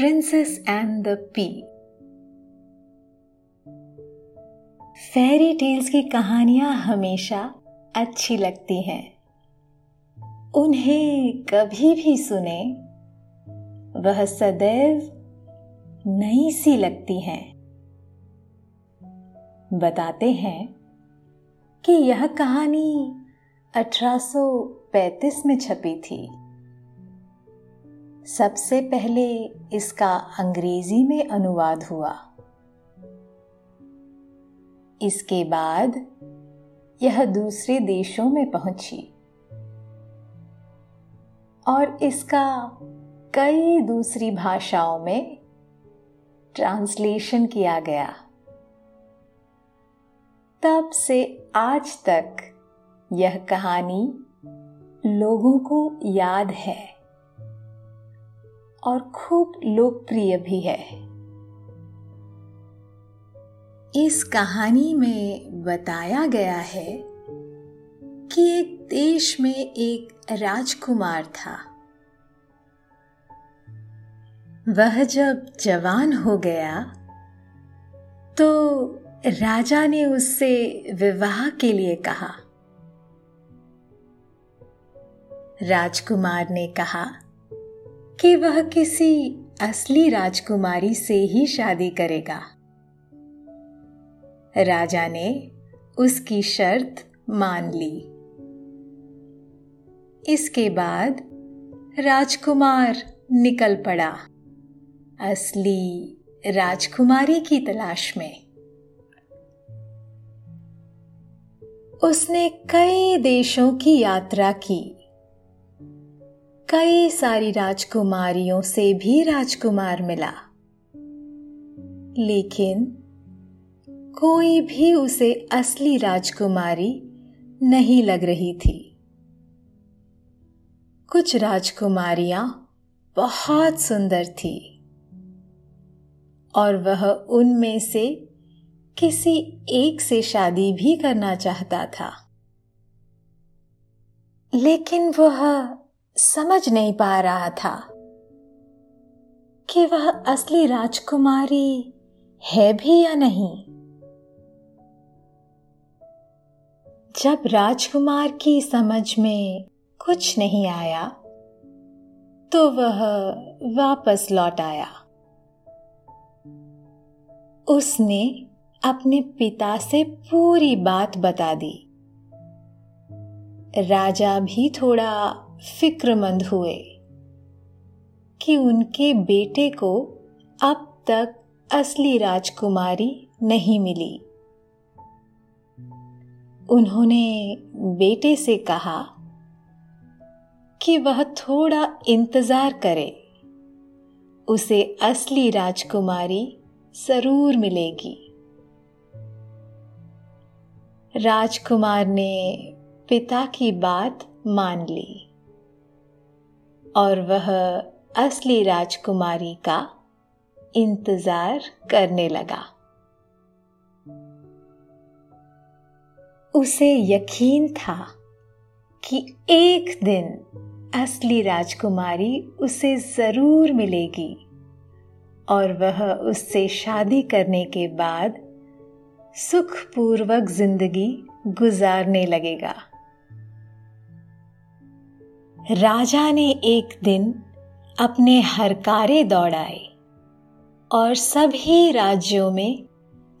Princess and the pea fairy tales की कहानियाँ हमेशा अच्छी लगती हैं। उन्हें कभी भी सुने, वह सदैव नई सी लगती हैं। बताते हैं कि यह कहानी 1835 में छपी थी। सबसे पहले इसका अंग्रेज़ी में अनुवाद हुआ। इसके बाद यह दूसरे देशों में पहुँची। और इसका कई दूसरी भाषाओं में ट्रांसलेशन किया गया। तब से आज तक यह कहानी लोगों को याद है। और खूब लोकप्रिय भी है। इस कहानी में बताया गया है कि एक देश में एक राजकुमार था। वह जब जवान हो गया तो राजा ने उससे विवाह के लिए कहा। राजकुमार ने कहा कि वह किसी असली राजकुमारी से ही शादी करेगा। राजा ने उसकी शर्त मान ली। इसके बाद राजकुमार निकल पड़ा असली राजकुमारी की तलाश में। उसने कई देशों की यात्रा की। कई सारी राजकुमारियों से भी राजकुमार मिला। लेकिन कोई भी उसे असली राजकुमारी नहीं लग रही थी। कुछ राजकुमारियाँ बहुत सुंदर थी और वह उनमें से किसी एक से शादी भी करना चाहता था। लेकिन वह समझ नहीं पा रहा था कि वह असली राजकुमारी है भी या नहीं। जब राजकुमार की समझ में कुछ नहीं आया तो वह वापस लौट आया। उसने अपने पिता से पूरी बात बता दी। राजा भी थोड़ा फिक्रमंद हुए कि उनके बेटे को अब तक असली राजकुमारी नहीं मिली। उन्होंने बेटे से कहा कि वह थोड़ा इंतज़ार करे, उसे असली राजकुमारी ज़रूर मिलेगी। राजकुमार ने पिता की बात मान ली। और वह असली राजकुमारी का इंतज़ार करने लगा। उसे यकीन था कि एक दिन असली राजकुमारी उसे ज़रूर मिलेगी और वह उससे शादी करने के बाद सुखपूर्वक ज़िंदगी गुजारने लगेगा। राजा ने एक दिन अपने हरकारे दौड़ाए और सभी राज्यों में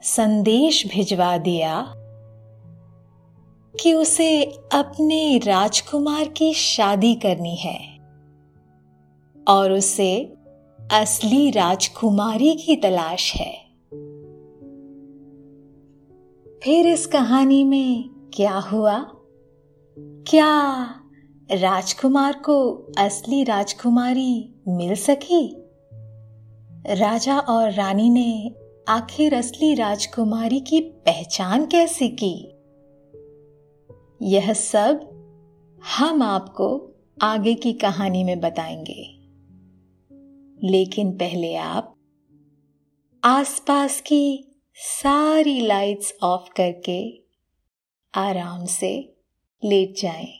संदेश भिजवा दिया कि उसे अपने राजकुमार की शादी करनी है और उसे असली राजकुमारी की तलाश है। फिर इस कहानी में क्या हुआ? क्या राजकुमार को असली राजकुमारी मिल सकी? राजा और रानी ने आखिर असली राजकुमारी की पहचान कैसे की? यह सब हम आपको आगे की कहानी में बताएँगे। लेकिन पहले आप आसपास की सारी लाइट्स ऑफ़ करके आराम से लेट जाएँ।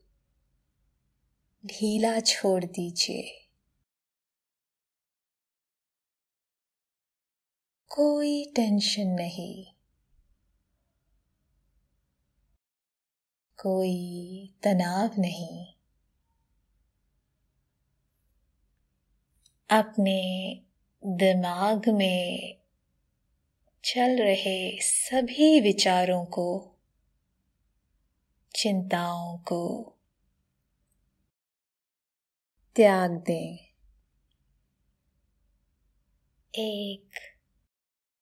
ढीला छोड़ दीजिए। कोई टेंशन नहीं। कोई तनाव नहीं। अपने दिमाग में चल रहे सभी विचारों को, चिंताओं को त्याग दें। एक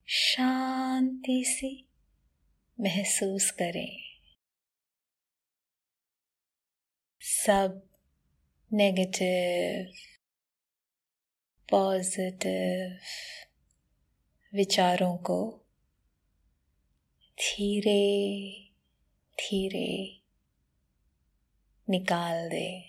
शांति सी महसूस करें। सब नेगेटिव पॉजिटिव विचारों को धीरे धीरे निकाल दे।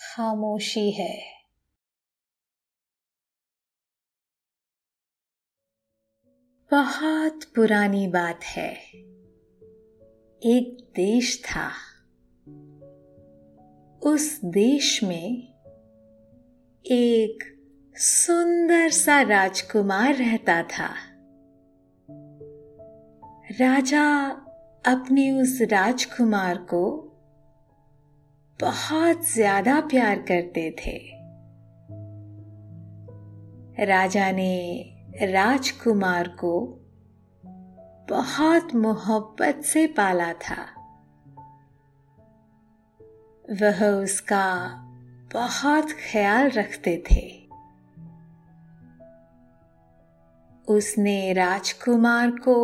खामोशी है। बहुत पुरानी बात है। एक देश था। उस देश में एक सुंदर सा राजकुमार रहता था। राजा अपने उस राजकुमार को बहुत ज़्यादा प्यार करते थे। राजा ने राजकुमार को बहुत मोहब्बत से पाला था। वह उसका बहुत ख्याल रखते थे। उसने राजकुमार को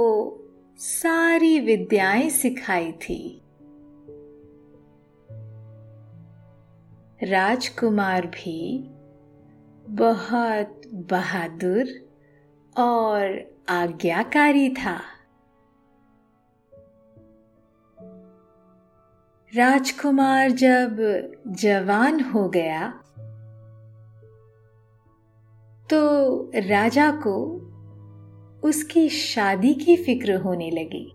सारी विद्याएँ सिखाई थी। राजकुमार भी बहुत बहादुर और आज्ञाकारी था। राजकुमार जब जवान हो गया तो राजा को उसकी शादी की फ़िक्र होने लगी।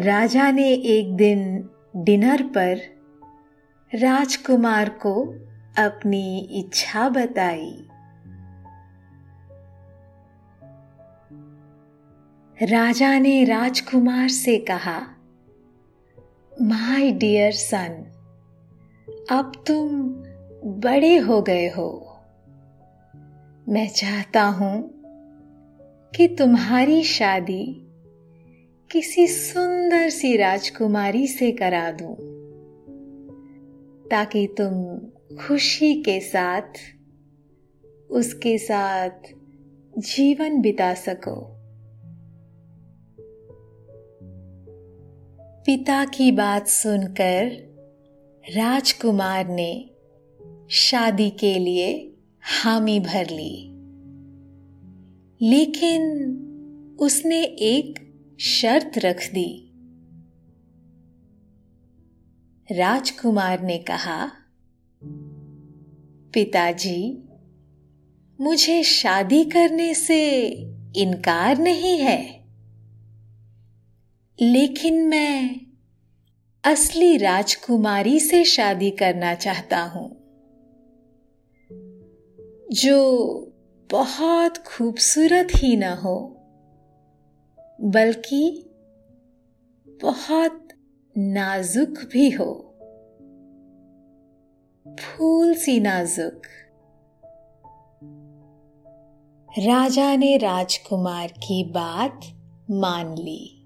राजा ने एक दिन डिनर पर राजकुमार को अपनी इच्छा बताई। राजा ने राजकुमार से कहा, माय डियर सन, अब तुम बड़े हो गए हो। मैं चाहता हूँ कि तुम्हारी शादी किसी सुंदर सी राजकुमारी से करा दूँ, ताकि तुम खुशी के साथ, उसके साथ जीवन बिता सको। पिता की बात सुनकर राजकुमार ने शादी के लिए हामी भर ली। लेकिन उसने एक शर्त रख दी। राजकुमार ने कहा, पिताजी, मुझे शादी करने से इनकार नहीं है। लेकिन मैं असली राजकुमारी से शादी करना चाहता हूँ, जो बहुत खूबसूरत ही न हो। बल्कि बहुत नाजुक भी हो। फूल सी नाजुक। राजा ने राजकुमार की बात मान ली।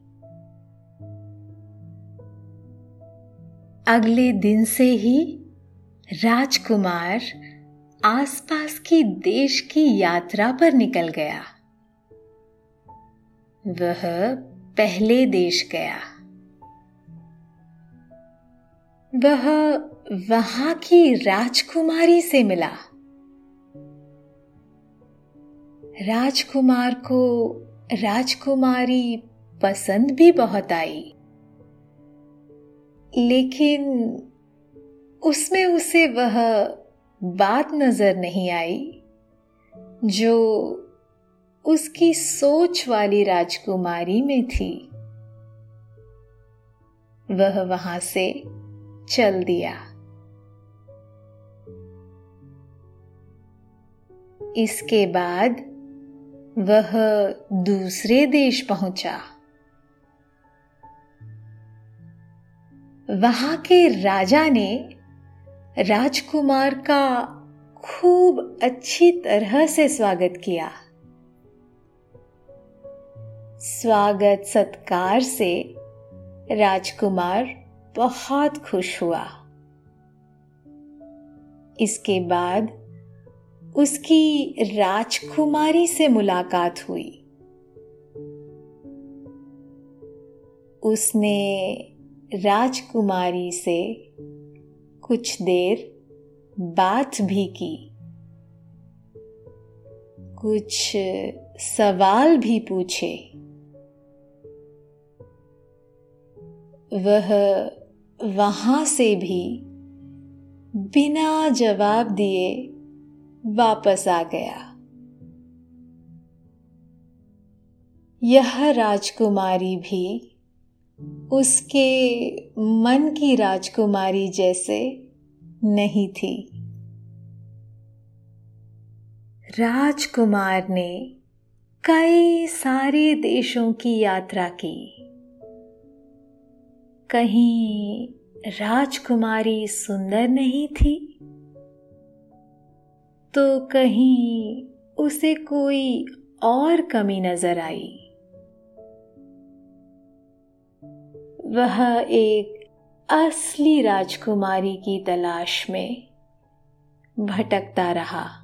अगले दिन से ही राजकुमार आसपास की देश की यात्रा पर निकल गया। वह पहले देश गया। वह वहाँ की राजकुमारी से मिला। राजकुमार को राजकुमारी पसंद भी बहुत आई। लेकिन उसमें उसे वह बात नज़र नहीं आई, जो उसकी सोच वाली राजकुमारी में थी। वह वहाँ से चल दिया। इसके बाद वह दूसरे देश पहुँचा। वहाँ के राजा ने राजकुमार का खूब अच्छी तरह से स्वागत किया। स्वागत सत्कार से राजकुमार बहुत खुश हुआ। इसके बाद उसकी राजकुमारी से मुलाकात हुई। उसने राजकुमारी से कुछ देर बात भी की। कुछ सवाल भी पूछे। वह वहाँ से भी बिना जवाब दिए वापस आ गया। यह राजकुमारी भी उसके मन की राजकुमारी जैसे नहीं थी। राजकुमार ने कई सारे देशों की यात्रा की। कहीं राजकुमारी सुंदर नहीं थी? तो कहीं उसे कोई और कमी नज़र आई? वह एक असली राजकुमारी की तलाश में भटकता रहा।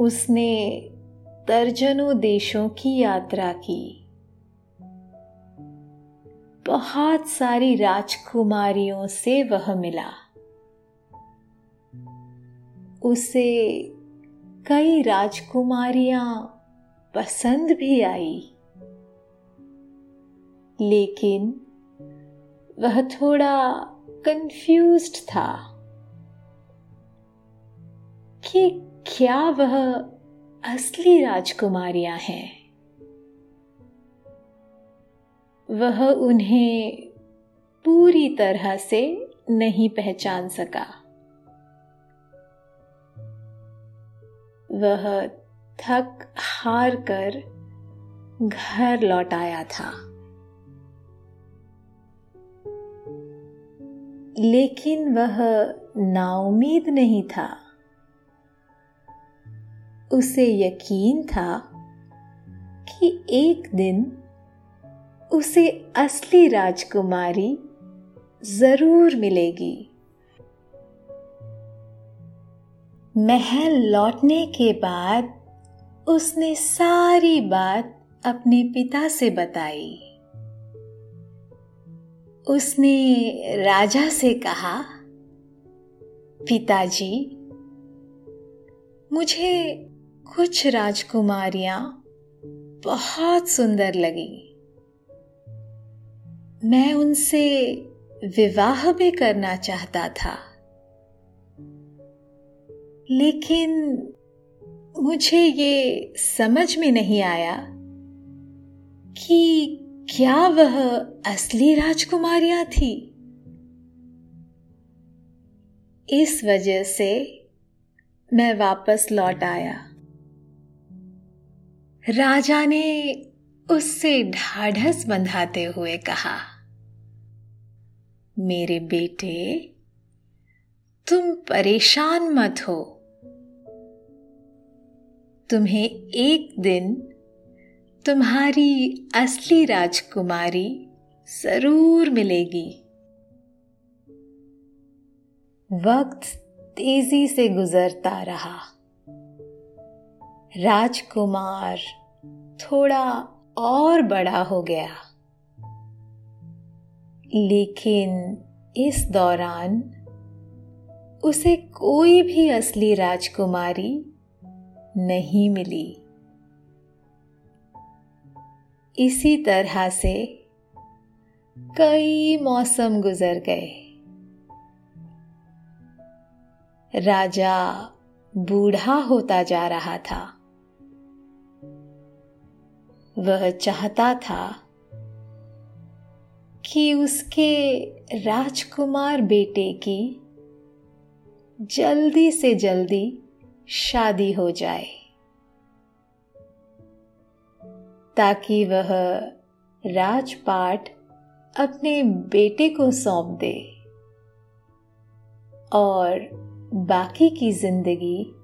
उसने दर्जनों देशों की यात्रा की। बहुत सारी राजकुमारियों से वह मिला। उसे कई राजकुमारियाँ पसंद भी आई। लेकिन वह थोड़ा कंफ्यूज्ड था कि क्या वह असली राजकुमारियाँ हैं। वह उन्हें पूरी तरह से नहीं पहचान सका। वह थक हार कर घर लौट आया था। लेकिन वह नाउमीद नहीं था। उसे यकीन था कि एक दिन उसे असली राजकुमारी ज़रूर मिलेगी। महल लौटने के बाद उसने सारी बात अपने पिता से बताई। उसने राजा से कहा, पिताजी, मुझे कुछ राजकुमारियाँ बहुत सुंदर लगी। मैं उनसे विवाह भी करना चाहता था। लेकिन मुझे ये समझ में नहीं आया कि क्या वह असली राजकुमारियाँ थी। इस वजह से मैं वापस लौट आया। राजा ने उससे ढाढ़स बंधाते हुए कहा, मेरे बेटे, तुम परेशान मत हो। तुम्हें एक दिन तुम्हारी असली राजकुमारी ज़रूर मिलेगी। वक्त तेज़ी से गुजरता रहा। राजकुमार थोड़ा और बड़ा हो गया। लेकिन इस दौरान उसे कोई भी असली राजकुमारी नहीं मिली। इसी तरह से कई मौसम गुजर गए। राजा बूढ़ा होता जा रहा था। वह चाहता था कि उसके राजकुमार बेटे की जल्दी से जल्दी शादी हो जाए, ताकि वह राजपाट अपने बेटे को सौंप दे और बाकी की ज़िंदगी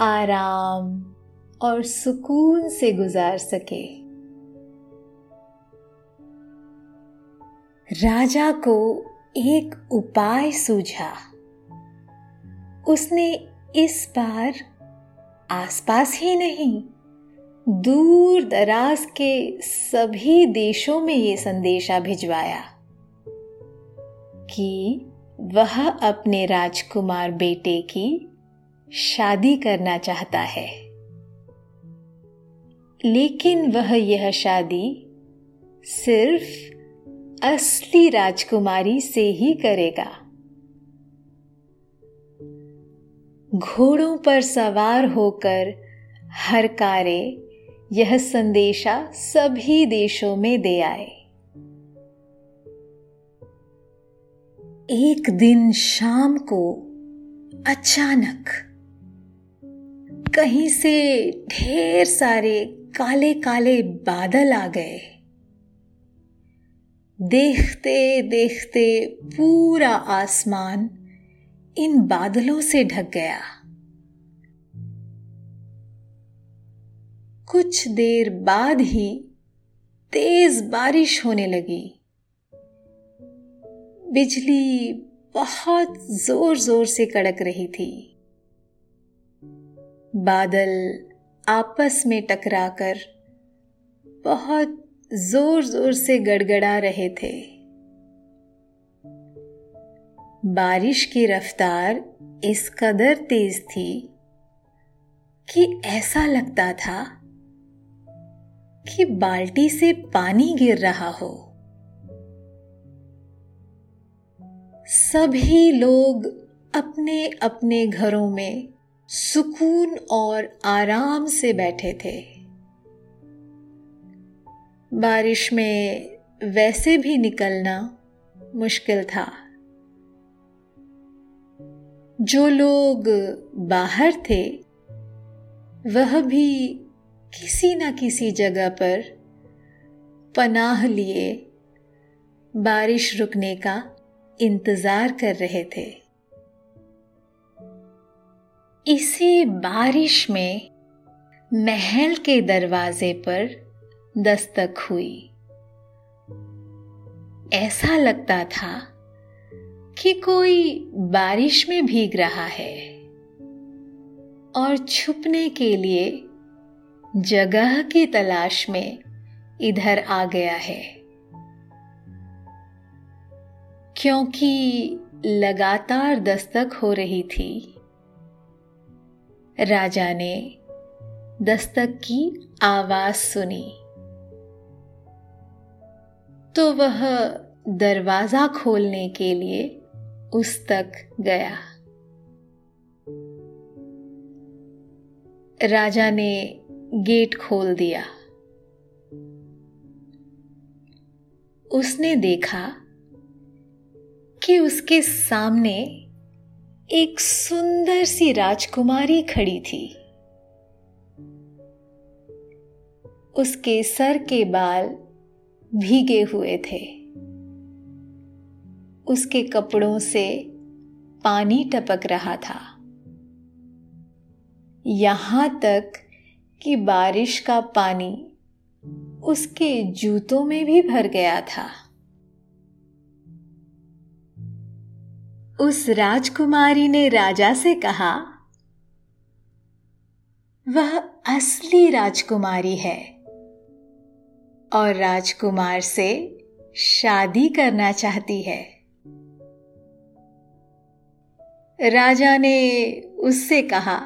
आराम और सुकून से गुजार सके। राजा को एक उपाय सूझा। उसने इस बार आसपास ही नहीं, दूर दराज के सभी देशों में ये संदेशा भिजवाया कि वह अपने राजकुमार बेटे की शादी करना चाहता है। लेकिन वह यह शादी सिर्फ़ असली राजकुमारी से ही करेगा। घोड़ों पर सवार होकर हर कारे यह संदेशा सभी देशों में दे आए। एक दिन शाम को अचानक कहीं से ढेर सारे काले काले बादल आ गए। देखते देखते पूरा आसमान इन बादलों से ढक गया। कुछ देर बाद ही तेज बारिश होने लगी। बिजली बहुत ज़ोर ज़ोर से कड़क रही थी। बादल आपस में टकराकर बहुत ज़ोर ज़ोर से गड़गड़ा रहे थे। बारिश की रफ्तार इस कदर तेज थी कि ऐसा लगता था कि बाल्टी से पानी गिर रहा हो। सभी लोग अपने अपने घरों में सुकून और आराम से बैठे थे। बारिश में वैसे भी निकलना मुश्किल था। जो लोग बाहर थे, वह भी किसी न किसी जगह पर पनाह लिए बारिश रुकने का इंतज़ार कर रहे थे। इसी बारिश में महल के दरवाजे पर दस्तक हुई। ऐसा लगता था कि कोई बारिश में भीग रहा है और छुपने के लिए जगह की तलाश में इधर आ गया है। क्योंकि लगातार दस्तक हो रही थी राजा ने दस्तक की आवाज़ सुनी। तो वह दरवाज़ा खोलने के लिए उस तक गया। राजा ने गेट खोल दिया। उसने देखा कि उसके सामने एक सुंदर सी राजकुमारी खड़ी थी। उसके सर के बाल भीगे हुए थे। उसके कपड़ों से पानी टपक रहा था। यहाँ तक कि बारिश का पानी उसके जूतों में भी भर गया था। उस राजकुमारी ने राजा से कहा, वह असली राजकुमारी है। और राजकुमार से, शादी करना चाहती है। राजा ने उससे कहा,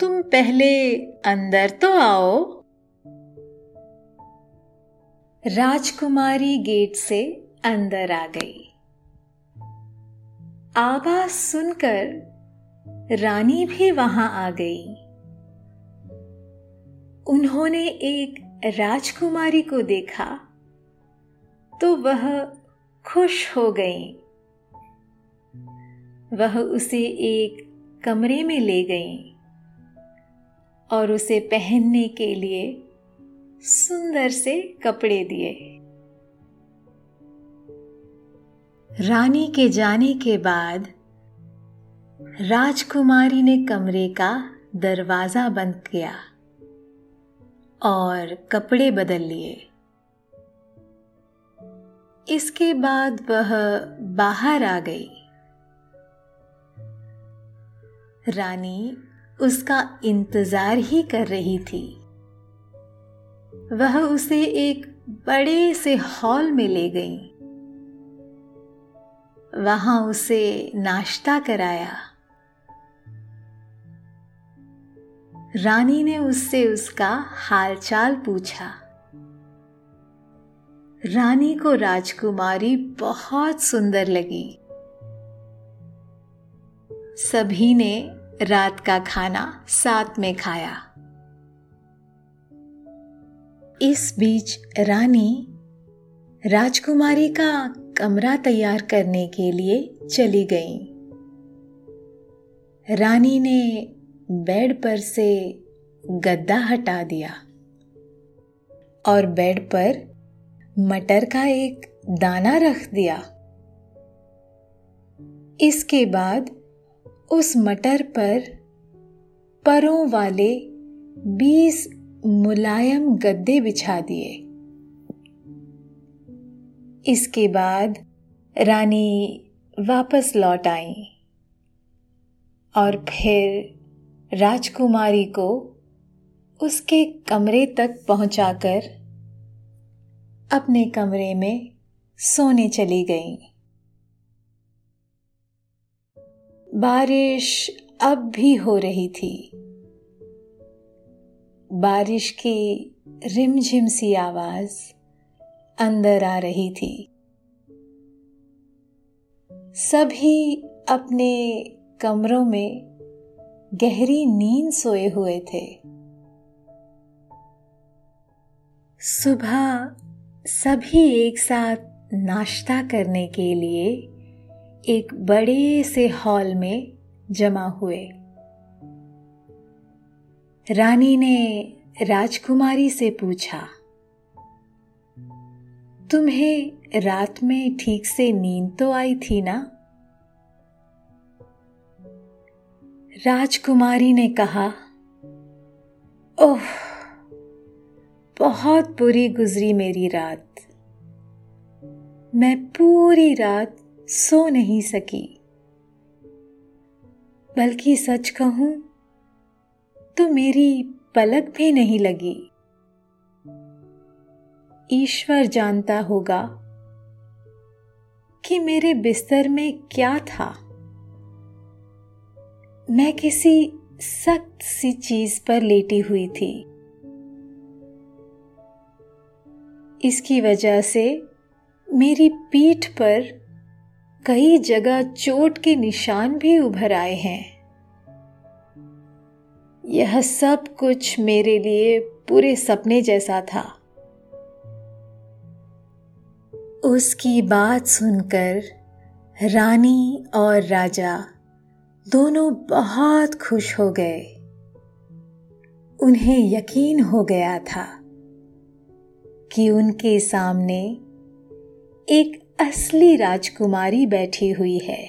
तुम पहले अंदर तो आओ। राजकुमारी गेट से अंदर आ गई। आवाज़ सुनकर रानी भी वहाँ आ गई। उन्होंने एक राजकुमारी को देखा तो वह खुश हो गई। वह उसे एक कमरे में ले गई और उसे पहनने के लिए सुंदर से कपड़े दिए। रानी के जाने के बाद राजकुमारी ने कमरे का दरवाज़ा बंद किया और कपड़े बदल लिए। इसके बाद वह बाहर आ गई। रानी उसका इंतज़ार ही कर रही थी। वह उसे एक बड़े से हॉल में ले गई। वहाँ उसे नाश्ता कराया। रानी ने उससे उसका हालचाल पूछा। रानी को राजकुमारी बहुत सुंदर लगी। सभी ने रात का खाना साथ में खाया। इस बीच रानी राजकुमारी का कमरा तैयार करने के लिए चली गई। रानी ने बेड पर से गद्दा हटा दिया और बेड पर मटर का एक दाना रख दिया। इसके बाद उस मटर पर परों वाले बीस मुलायम गद्दे बिछा दिए। इसके बाद रानी वापस लौट आई और फिर राजकुमारी को उसके कमरे तक पहुंचाकर अपने कमरे में सोने चली गई। बारिश अब भी हो रही थी। बारिश की रिमझिम सी आवाज़ अंदर आ रही थी। सभी अपने कमरों में गहरी नींद सोए हुए थे। सुबह सभी एक साथ नाश्ता करने के लिए एक बड़े से हॉल में जमा हुए। रानी ने राजकुमारी से पूछा तुम्हें रात में ठीक से नींद तो आई थी ना? राजकुमारी ने कहा, ओह, बहुत बुरी गुजरी मेरी रात। मैं पूरी रात सो नहीं सकी। बल्कि सच कहूँ तो मेरी पलक भी नहीं लगी। ईश्वर जानता होगा कि मेरे बिस्तर में क्या था। मैं किसी सख्त सी चीज़ पर लेटी हुई थी। इसकी वजह से मेरी पीठ पर कई जगह चोट के निशान भी उभर आए हैं। यह सब कुछ मेरे लिए पूरे सपने जैसा था। उसकी बात सुनकर रानी और राजा दोनों बहुत खुश हो गए। उन्हें यकीन हो गया था कि उनके सामने एक असली राजकुमारी बैठी हुई है।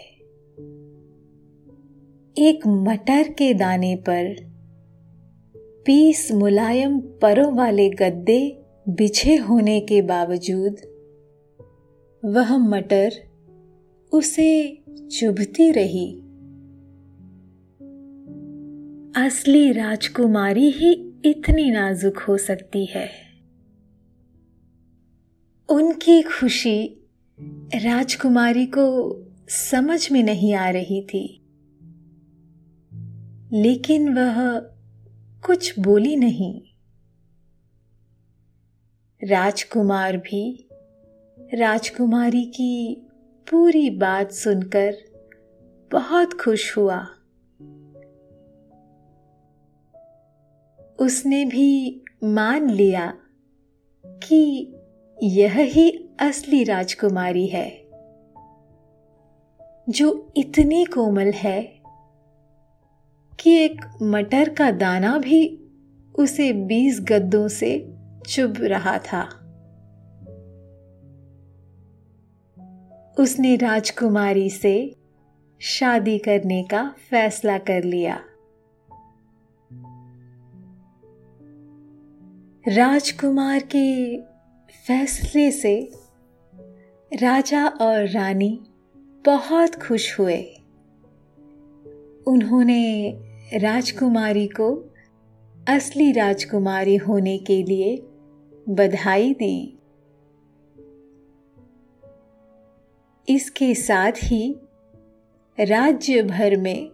एक मटर के दाने पर पीस मुलायम परों वाले गद्दे बिछे होने के बावजूद वह मटर उसे चुभती रही। असली राजकुमारी ही इतनी नाजुक हो सकती है। उनकी खुशी राजकुमारी को समझ में नहीं आ रही थी। लेकिन वह कुछ बोली नहीं। राजकुमार भी राजकुमारी की पूरी बात सुनकर बहुत खुश हुआ। उसने भी मान लिया कि यह ही असली राजकुमारी है, जो इतनी कोमल है कि एक मटर का दाना भी उसे बीस गद्दों से चुभ रहा था। उसने राजकुमारी से शादी करने का फैसला कर लिया। राजकुमार के फैसले से राजा और रानी बहुत खुश हुए। उन्होंने राजकुमारी को असली राजकुमारी होने के लिए बधाई दी। इसके साथ ही राज्य भर में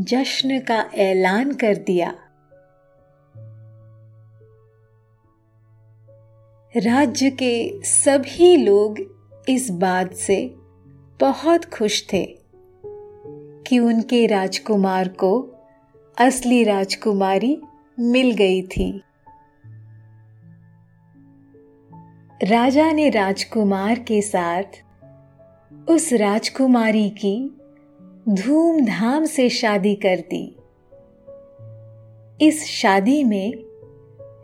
जश्न का ऐलान कर दिया। राज्य के सभी लोग इस बात से बहुत खुश थे कि उनके राजकुमार को असली राजकुमारी मिल गई थी। राजा ने राजकुमार के साथ उस राजकुमारी की धूमधाम से शादी कर दी इस शादी में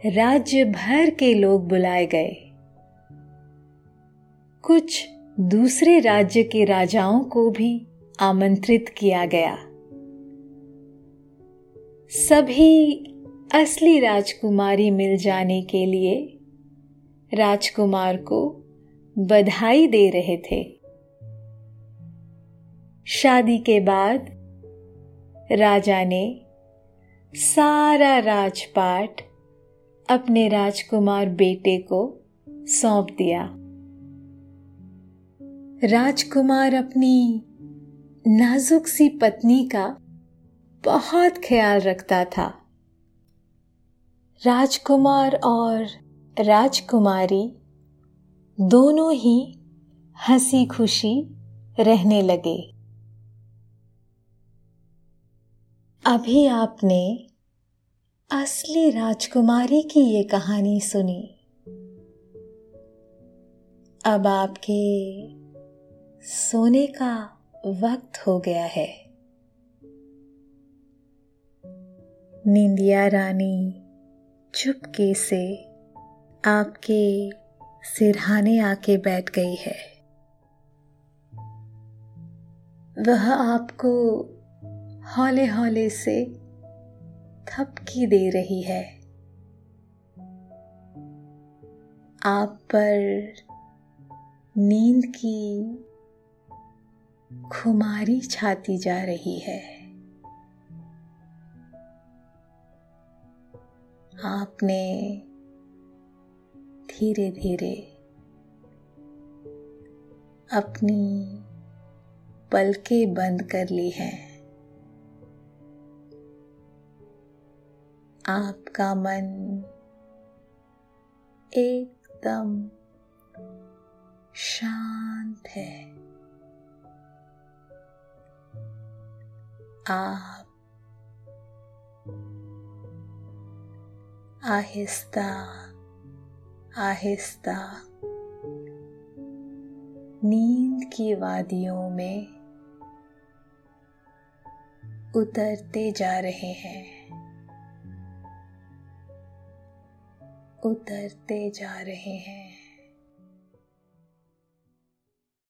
राज्य भर के लोग बुलाए गए। कुछ दूसरे राज्य के राजाओं को भी आमंत्रित किया गया। सभी असली राजकुमारी मिल जाने के लिए राजकुमार को बधाई दे रहे थे। शादी के बाद राजा ने सारा राजपाट अपने राजकुमार बेटे को सौंप दिया। राजकुमार अपनी नाजुक सी पत्नी का बहुत ख्याल रखता था। राजकुमार और राजकुमारी दोनों ही हँसी खुशी रहने लगे। अभी आपने असली राजकुमारी की ये कहानी सुनी। अब आपके सोने का वक्त हो गया है। निंदिया रानी चुपके से आपके सिरहाने आके बैठ गई है। वह आपको हौले हौले से थपकी दे रही है। आप पर नींद की खुमारी छाती जा रही है। आपने धीरे धीरे अपनी पलकें बंद कर ली हैं। आपका मन एकदम शांत है। आप आहिस्ता आहिस्ता नींद की वादियों में उतरते जा रहे हैं। उतरते जा रहे हैं।